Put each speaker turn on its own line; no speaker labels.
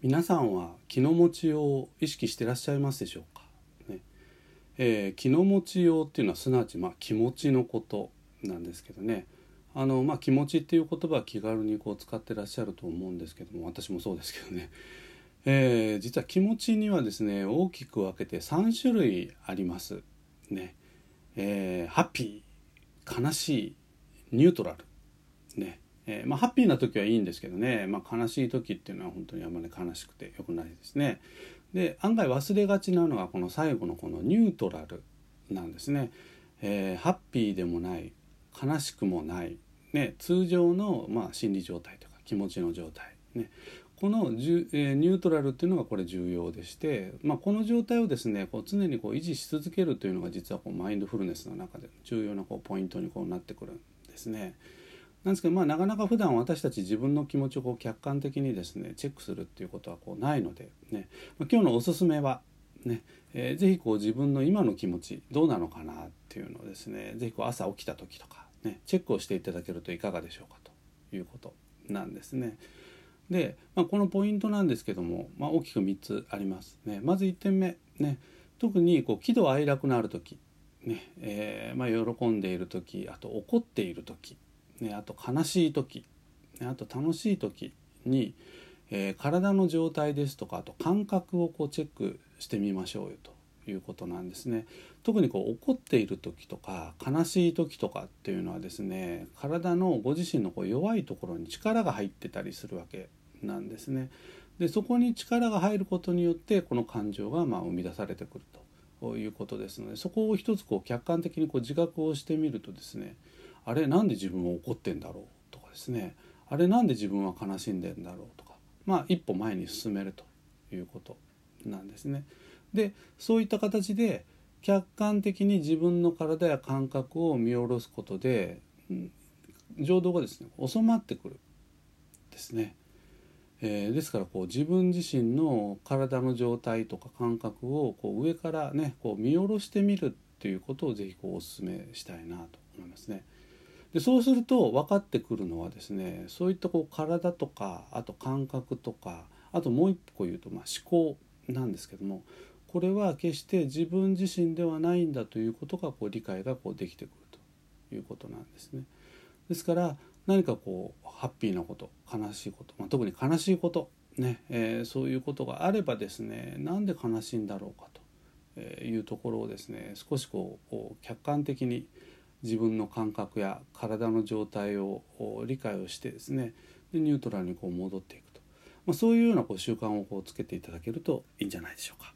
皆さんは気の持ちを意識してらっしゃいますでしょうか、ね。えー、気の持ちようっていうのはすなわちまあ気持ちのことなんですけどね。あの、まあ、気持ちっていう言葉は気軽にこう使ってらっしゃると思うんですけども私もそうですけどね、えー、実は気持ちにはですね大きく分けて3種類あります。ね。えー、ハッピー悲しいニュートラル。ね。えー、まあ、ハッピーな時はいいんですけどね、まあ、悲しい時っていうのは本当にあんまり悲しくてよくないですね。で案外忘れがちなのがこの最後のこのニュートラルなんですね。えー、ハッピーでもない悲しくもない、ね、通常の、まあ、心理状態とか気持ちの状態、ね、このじゅ、えー、ニュートラルっていうのがこれ重要でして、まあ、この状態をですねこう常にこう維持し続けるというのが実はこうマインドフルネスの中で重要なこうポイントにこうなってくるんですね。なんですけど、まあ、なかなか普段私たち自分の気持ちをこう客観的にですねチェックするっていうことはこうないので、ね。まあ、今日のおすすめはね、えー、ぜひこう自分の今の気持ちどうなのかなっていうのをですねぜひこう朝起きた時とか、ね、チェックをしていただけるといかがでしょうかということなんですね。で、まあ、このポイントなんですけども、まあ、大きく3つあります。ね、まず1点目、ね、特にこう喜怒哀楽のある時、ね。えーまあ、喜んでいる時あと怒っている時。ね、あと悲しい時、ね、あと楽しい時に、えー、体の状態ですとかあと感覚をこうチェックしてみましょうよということなんですね。特にこう怒っている時とか悲しい時とかっていうのはですね体のご自身のこう弱いところに力が入ってたりするわけなんですね。でそこに力が入ることによってこの感情がまあ生み出されてくるということですのでそこを一つこう客観的にこう自覚をしてみるとですねあれなんで自分は怒ってんだろうとかですねあれなんで自分は悲しんでんだろうとかまあ一歩前に進めるということなんですね。でそういった形で客観的に自分の体や感覚を見下ろすことで、うん、情動がですね収まってくるですね。えー、ですからこう自分自身の体の状態とか感覚をこう上からねこう見下ろしてみるっていうことをぜひこうお勧めしたいなと思いますね。でそうすると分かってくるのはですねそういったこう体とかあと感覚とかあともう一個言うとまあ思考なんですけどもこれは決して自分自身ではないんだということがこう理解がこうできてくるということなんですね。ですから何かこうハッピーなこと悲しいこと、まあ、特に悲しいことね、えー、そういうことがあればですねなんで悲しいんだろうかというところをですね少しこう客観的に自分の感覚や体の状態を理解をしてですねでニュートラルにこう戻っていくと、まあ、そういうようなこう習慣をこうつけていただけるといいんじゃないでしょうか。